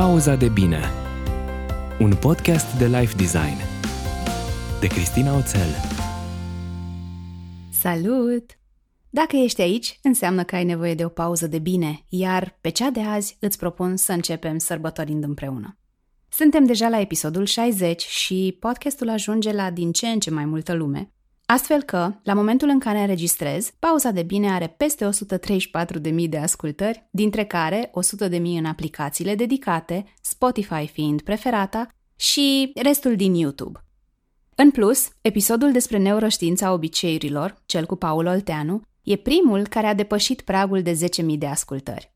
Pauza de bine Un podcast de life design De Cristina Oțel Salut! Dacă ești aici, înseamnă că ai nevoie de o pauză de bine, iar pe cea de azi îți propun să începem sărbătorind împreună. Suntem deja la episodul 60 și podcastul ajunge la din ce în ce mai multă lume, Astfel că, la momentul în care înregistrez, pauza de bine are peste 134.000 de ascultări, dintre care 100.000 în aplicațiile dedicate, Spotify fiind preferata, și restul din YouTube. În plus, episodul despre neuroștiința obiceiurilor, cel cu Paul Olteanu, e primul care a depășit pragul de 10.000 de ascultări.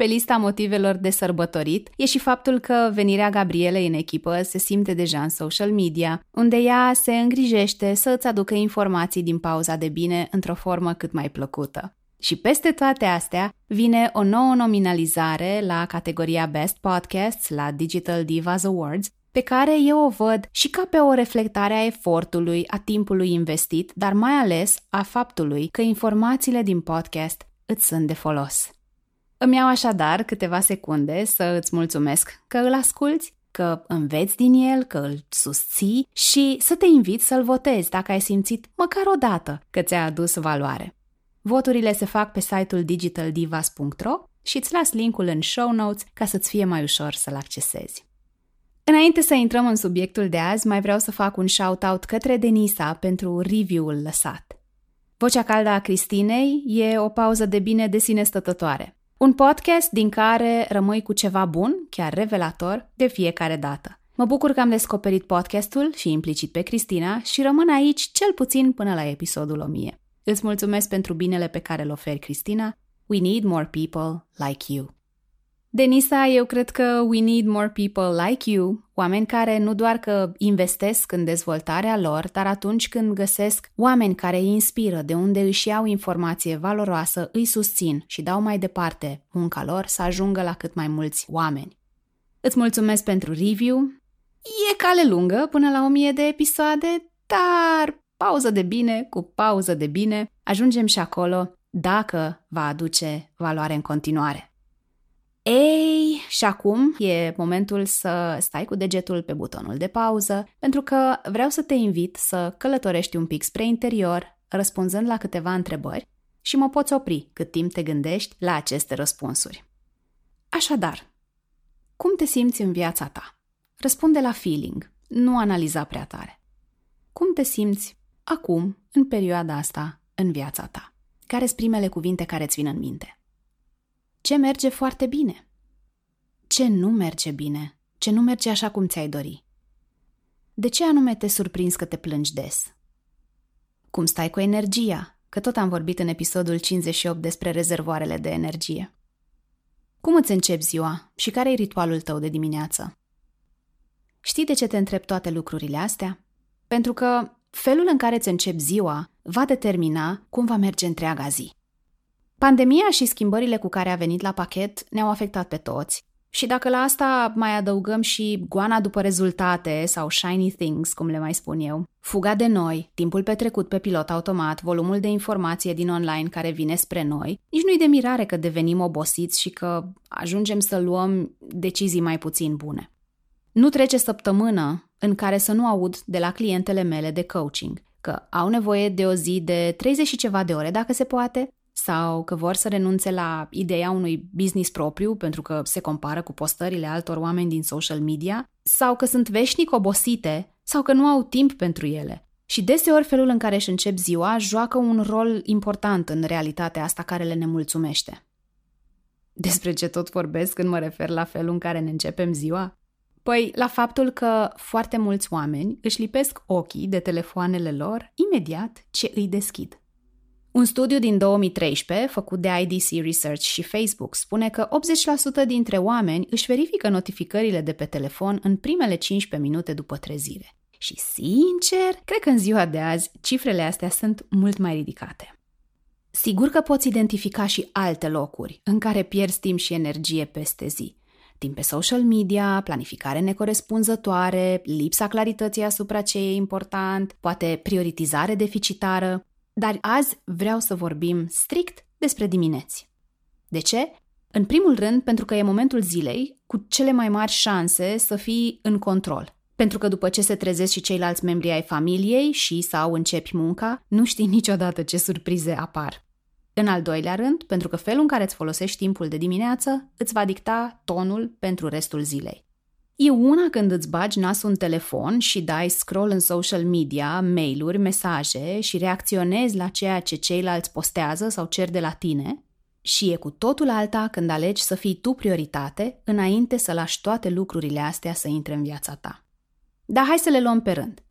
Pe lista motivelor de sărbătorit e și faptul că venirea Gabrielei în echipă se simte deja în social media, unde ea se îngrijește să îți aducă informații din pauza de bine într-o formă cât mai plăcută. Și peste toate astea vine o nouă nominalizare la categoria Best Podcasts la Digital Divas Awards, pe care eu o văd și ca pe o reflectare a efortului, a timpului investit, dar mai ales a faptului că informațiile din podcast îți sunt de folos. Îmi iau așadar câteva secunde să îți mulțumesc că îl asculți, că înveți din el, că îl susții și să te invit să-l votezi dacă ai simțit măcar o dată că ți-a adus valoare. Voturile se fac pe site-ul digitaldivas.ro și îți las linkul în show notes ca să-ți fie mai ușor să-l accesezi. Înainte să intrăm în subiectul de azi, mai vreau să fac un shout-out către Denisa pentru review-ul lăsat. Vocea caldă a Cristinei e o pauză de bine de sine stătătoare. Un podcast din care rămâi cu ceva bun, chiar revelator, de fiecare dată. Mă bucur că am descoperit podcastul și implicit pe Cristina și rămân aici cel puțin până la episodul 1000. Îți mulțumesc pentru binele pe care îl oferi, Cristina. We need more people like you. Denisa, eu cred că we need more people like you, oameni care nu doar că investesc în dezvoltarea lor, dar atunci când găsesc oameni care îi inspiră, de unde își iau informație valoroasă, îi susțin și dau mai departe munca lor să ajungă la cât mai mulți oameni. Îți mulțumesc pentru review. E cale lungă până la 1000 de episoade, dar pauză de bine cu pauză de bine ajungem și acolo dacă va aduce valoare în continuare. Ei, și acum e momentul să stai cu degetul pe butonul de pauză, pentru că vreau să te invit să călătorești un pic spre interior, răspunzând la câteva întrebări și mă poți opri cât timp te gândești la aceste răspunsuri. Așadar, cum te simți în viața ta? Răspunde la feeling, nu analiza prea tare. Cum te simți acum, în perioada asta, în viața ta? Care sunt primele cuvinte care îți vin în minte? Ce merge foarte bine? Ce nu merge bine? Ce nu merge așa cum ți-ai dori? De ce anume te surprinzi că te plângi des? Cum stai cu energia? Că tot am vorbit în episodul 58 despre rezervoarele de energie. Cum îți începi ziua și care e ritualul tău de dimineață? Știi de ce te întreb toate lucrurile astea? Pentru că felul în care îți începi ziua va determina cum va merge întreaga zi. Pandemia și schimbările cu care a venit la pachet ne-au afectat pe toți. Și dacă la asta mai adăugăm și goana după rezultate sau shiny things, cum le mai spun eu, fuga de noi, timpul petrecut pe pilot automat, volumul de informație din online care vine spre noi, nici nu-i de mirare că devenim obosiți și că ajungem să luăm decizii mai puțin bune. Nu trece săptămână în care să nu aud de la clientele mele de coaching că au nevoie de o zi de 30 și ceva de ore dacă se poate, sau că vor să renunțe la ideea unui business propriu pentru că se compară cu postările altor oameni din social media, sau că sunt veșnic obosite, sau că nu au timp pentru ele. Și deseori felul în care își încep ziua joacă un rol important în realitatea asta care le nemulțumește. Despre ce tot vorbesc când mă refer la felul în care ne începem ziua? Păi, la faptul că foarte mulți oameni își lipesc ochii de telefoanele lor imediat ce îi deschid. Un studiu din 2013, făcut de IDC Research și Facebook, spune că 80% dintre oameni își verifică notificările de pe telefon în primele 15 minute după trezire. Și, sincer, cred că în ziua de azi cifrele astea sunt mult mai ridicate. Sigur că poți identifica și alte locuri în care pierzi timp și energie peste zi. Timp pe social media, planificare necorespunzătoare, lipsa clarității asupra ce e important, poate prioritizare deficitară, dar azi vreau să vorbim strict despre dimineți. De ce? În primul rând, pentru că e momentul zilei cu cele mai mari șanse să fii în control. Pentru că după ce se trezesc și ceilalți membri ai familiei și sau începi munca, nu știi niciodată ce surprize apar. În al doilea rând, pentru că felul în care îți folosești timpul de dimineață îți va dicta tonul pentru restul zilei. E una când îți bagi nasul în telefon și dai scroll în social media, mail-uri, mesaje și reacționezi la ceea ce ceilalți postează sau cer de la tine, și e cu totul alta când alegi să fii tu prioritate înainte să lași toate lucrurile astea să intre în viața ta. Dar hai să le luăm pe rând.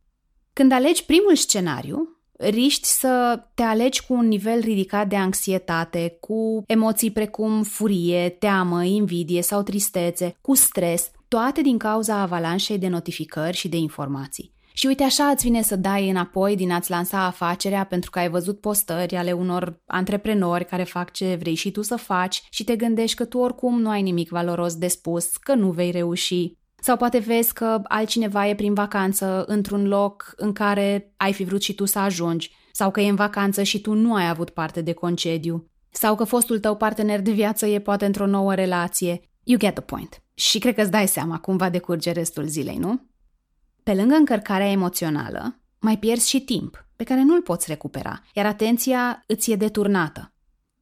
Când alegi primul scenariu, riști să te alegi cu un nivel ridicat de anxietate, cu emoții precum furie, teamă, invidie sau tristețe, cu stres, toate din cauza avalanșei de notificări și de informații. Și uite așa îți vine să dai înapoi din a-ți lansa afacerea pentru că ai văzut postări ale unor antreprenori care fac ce vrei și tu să faci și te gândești că tu oricum nu ai nimic valoros de spus, că nu vei reuși. Sau poate vezi că altcineva e prin vacanță într-un loc în care ai fi vrut și tu să ajungi, sau că e în vacanță și tu nu ai avut parte de concediu, sau că fostul tău partener de viață e poate într-o nouă relație. You get the point. Și cred că îți dai seama cum va decurge restul zilei, nu? Pe lângă încărcarea emoțională, mai pierzi și timp, pe care nu-l poți recupera, iar atenția îți e deturnată.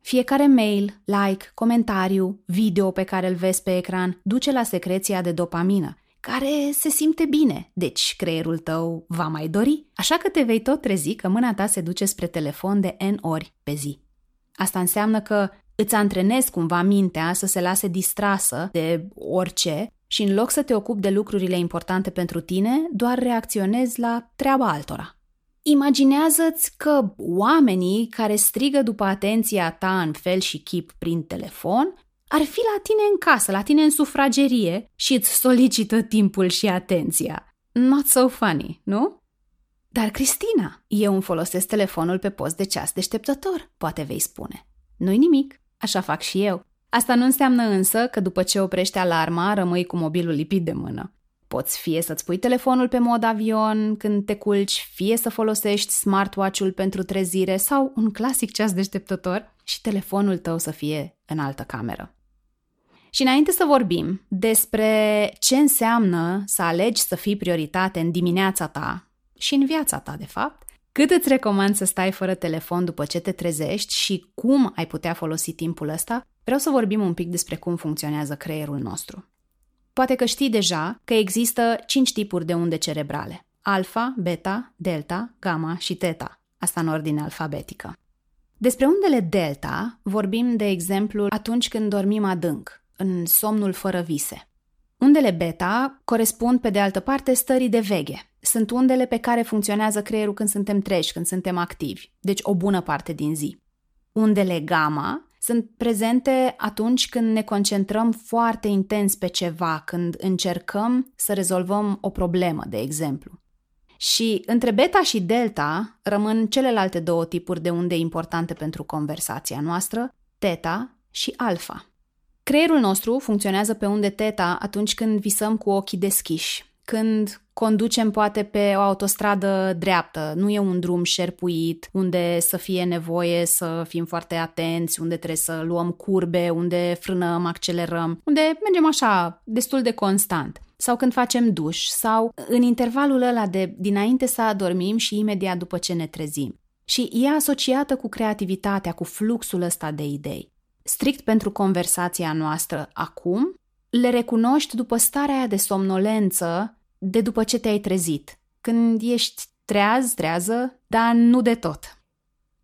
Fiecare mail, like, comentariu, video pe care îl vezi pe ecran duce la secreția de dopamină, care se simte bine, deci creierul tău va mai dori, așa că te vei tot trezi că mâna ta se duce spre telefon de N ori pe zi. Asta înseamnă că îți antrenezi cumva mintea să se lase distrasă de orice și în loc să te ocupi de lucrurile importante pentru tine, doar reacționezi la treaba altora. Imaginează-ți că oamenii care strigă după atenția ta în fel și chip prin telefon ar fi la tine în casă, la tine în sufragerie și îți solicită timpul și atenția. Not so funny, nu? Dar, Cristina, eu îmi folosesc telefonul pe post de ceas deșteptător, poate vei spune. Nu-i nimic, așa fac și eu. Asta nu înseamnă însă că după ce oprești alarma, rămâi cu mobilul lipit de mână. Poți fie să-ți pui telefonul pe mod avion când te culci, fie să folosești smartwatch-ul pentru trezire sau un clasic ceas deșteptător și telefonul tău să fie în altă cameră. Și înainte să vorbim despre ce înseamnă să alegi să fii prioritate în dimineața ta și în viața ta, de fapt, cât îți recomand să stai fără telefon după ce te trezești și cum ai putea folosi timpul ăsta, vreau să vorbim un pic despre cum funcționează creierul nostru. Poate că știi deja că există 5 tipuri de unde cerebrale. Alfa, beta, delta, gamma și teta. Asta în ordine alfabetică. Despre undele delta vorbim, de exemplu, atunci când dormim adânc, în somnul fără vise. Undele beta corespund, pe de altă parte, stării de veche. Sunt undele pe care funcționează creierul când suntem treji, când suntem activi, deci o bună parte din zi. Undele gamma sunt prezente atunci când ne concentrăm foarte intens pe ceva, când încercăm să rezolvăm o problemă, de exemplu. Și între beta și delta rămân celelalte două tipuri de unde importante pentru conversația noastră, teta și alfa. Creierul nostru funcționează pe unde teta atunci când visăm cu ochii deschiși, când conducem poate pe o autostradă dreaptă, nu e un drum șerpuit, unde să fie nevoie să fim foarte atenți, unde trebuie să luăm curbe, unde frânăm, accelerăm, unde mergem așa, destul de constant. Sau când facem duș, sau în intervalul ăla de dinainte să adormim și imediat după ce ne trezim. Și e asociată cu creativitatea, cu fluxul ăsta de idei. Strict pentru conversația noastră acum, le recunoști după starea aia de somnolență de după ce te-ai trezit, când ești treaz, trează, dar nu de tot.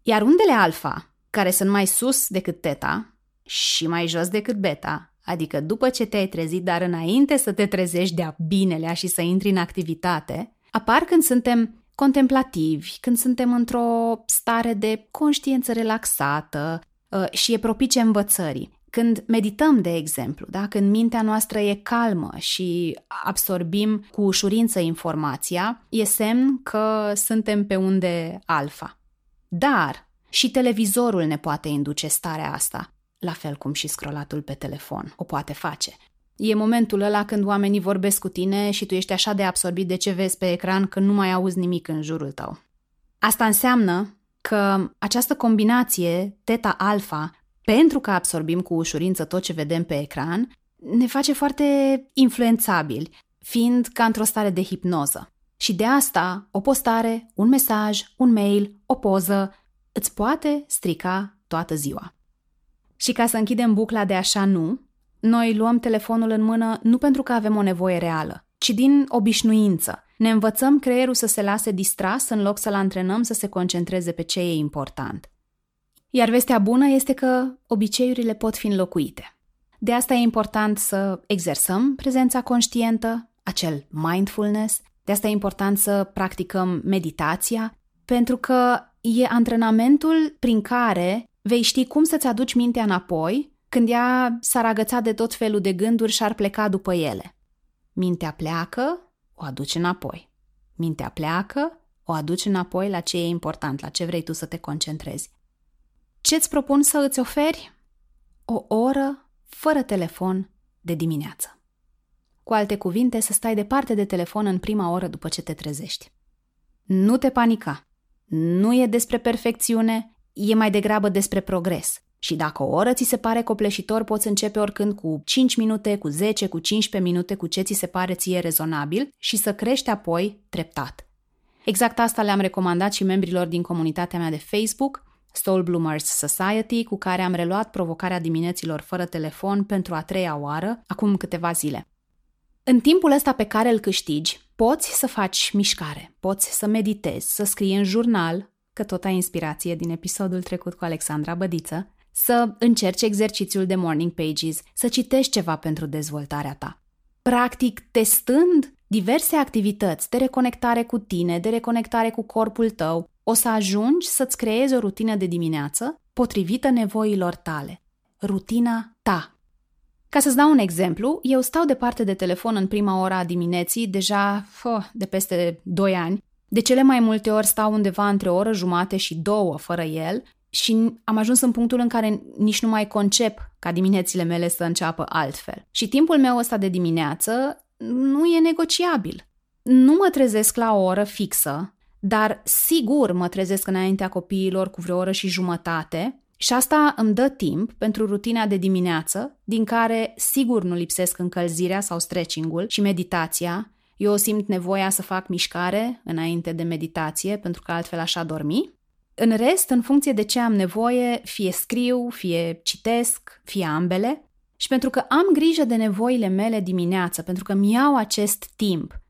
Iar undele alfa, care sunt mai sus decât teta și mai jos decât beta, adică după ce te-ai trezit, dar înainte să te trezești de-a binelea și să intri în activitate, apar când suntem contemplativi, când suntem într-o stare de conștiință relaxată uh, și e propice învățării. Când medităm, de exemplu, da? când mintea noastră e calmă și absorbim cu ușurință informația, e semn că suntem pe unde alfa. Dar și televizorul ne poate induce starea asta, la fel cum și scrollatul pe telefon o poate face. E momentul ăla când oamenii vorbesc cu tine și tu ești așa de absorbit de ce vezi pe ecran că nu mai auzi nimic în jurul tău. Asta înseamnă că această combinație, teta-alfa, pentru că absorbim cu ușurință tot ce vedem pe ecran, ne face foarte influențabili, fiind ca într-o stare de hipnoză. Și de asta, o postare, un mesaj, un mail, o poză, îți poate strica toată ziua. Și ca să închidem bucla de așa nu, noi luăm telefonul în mână nu pentru că avem o nevoie reală, ci din obișnuință. Ne învățăm creierul să se lase distras în loc să-l antrenăm să se concentreze pe ce e important. Iar vestea bună este că obiceiurile pot fi înlocuite. De asta e important să exersăm prezența conștientă, acel mindfulness, de asta e important să practicăm meditația, pentru că e antrenamentul prin care vei ști cum să-ți aduci mintea înapoi când ea s-ar agăța de tot felul de gânduri și ar pleca după ele. Mintea pleacă, o aduci înapoi. Mintea pleacă, o aduci înapoi la ce e important, la ce vrei tu să te concentrezi. Ce-ți propun să îți oferi? O oră fără telefon de dimineață. Cu alte cuvinte, să stai departe de telefon în prima oră după ce te trezești. Nu te panica. Nu e despre perfecțiune, e mai degrabă despre progres. Și dacă o oră ți se pare copleșitor, poți începe oricând cu 5 minute, cu 10, cu 15 minute, cu ce ți se pare ție rezonabil și să crești apoi treptat. Exact asta le-am recomandat și membrilor din comunitatea mea de Facebook, Soul Bloomers Society, cu care am reluat provocarea dimineților fără telefon pentru a treia oară, acum câteva zile. În timpul ăsta pe care îl câștigi, poți să faci mișcare, poți să meditezi, să scrii în jurnal, că tot ai inspirație din episodul trecut cu Alexandra Bădiță, să încerci exercițiul de morning pages, să citești ceva pentru dezvoltarea ta. Practic, testând diverse activități de reconectare cu tine, de reconectare cu corpul tău, o să ajungi să-ți creezi o rutină de dimineață potrivită nevoilor tale. Rutina ta. Ca să-ți dau un exemplu, eu stau departe de telefon în prima ora a dimineții, deja fă, de peste 2 ani. De cele mai multe ori stau undeva între o oră jumate și două fără el și am ajuns în punctul în care nici nu mai concep ca diminețile mele să înceapă altfel. Și timpul meu ăsta de dimineață nu e negociabil. Nu mă trezesc la o oră fixă, dar sigur mă trezesc înaintea copiilor cu vreo oră și jumătate și asta îmi dă timp pentru rutina de dimineață, din care sigur nu lipsesc încălzirea sau stretching-ul și meditația. Eu simt nevoia să fac mișcare înainte de meditație, pentru că altfel așa dormi. În rest, în funcție de ce am nevoie, fie scriu, fie citesc, fie ambele. Și pentru că am grijă de nevoile mele dimineață, pentru că mi iau acest timp,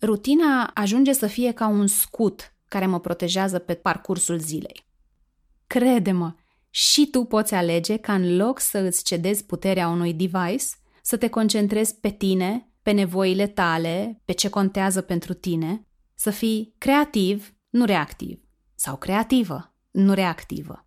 rutina ajunge să fie ca un scut care mă protejează pe parcursul zilei. Crede-mă, și tu poți alege ca în loc să îți cedezi puterea unui device, să te concentrezi pe tine, pe nevoile tale, pe ce contează pentru tine, să fii creativ, nu reactiv, sau creativă, nu reactivă.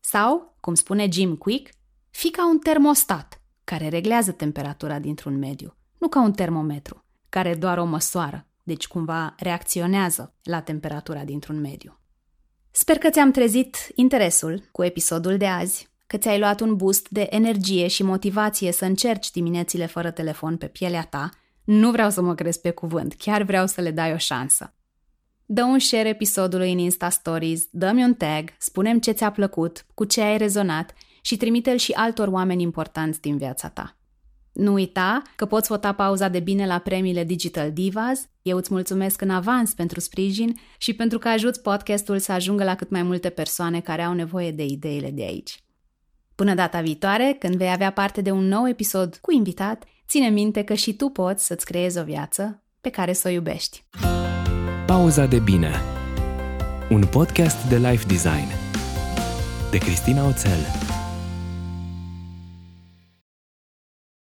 Sau, cum spune Jim Quick, fii ca un termostat care reglează temperatura dintr-un mediu, nu ca un termometru care doar o măsoară, deci cumva reacționează la temperatura dintr-un mediu. Sper că ți-am trezit interesul cu episodul de azi, că ți-ai luat un boost de energie și motivație să încerci diminețile fără telefon pe pielea ta. Nu vreau să mă crezi pe cuvânt, chiar vreau să le dai o șansă. Dă un share episodului în Insta Stories, dă-mi un tag, spune ce ți-a plăcut, cu ce ai rezonat și trimite-l și altor oameni importanți din viața ta. Nu uita că poți vota pauza de bine la premiile Digital Divas. Eu îți mulțumesc în avans pentru sprijin și pentru că ajuți podcastul să ajungă la cât mai multe persoane care au nevoie de ideile de aici. Până data viitoare, când vei avea parte de un nou episod cu invitat, ține minte că și tu poți să-ți creezi o viață pe care să o iubești. Pauza de bine Un podcast de life design de Cristina Oțel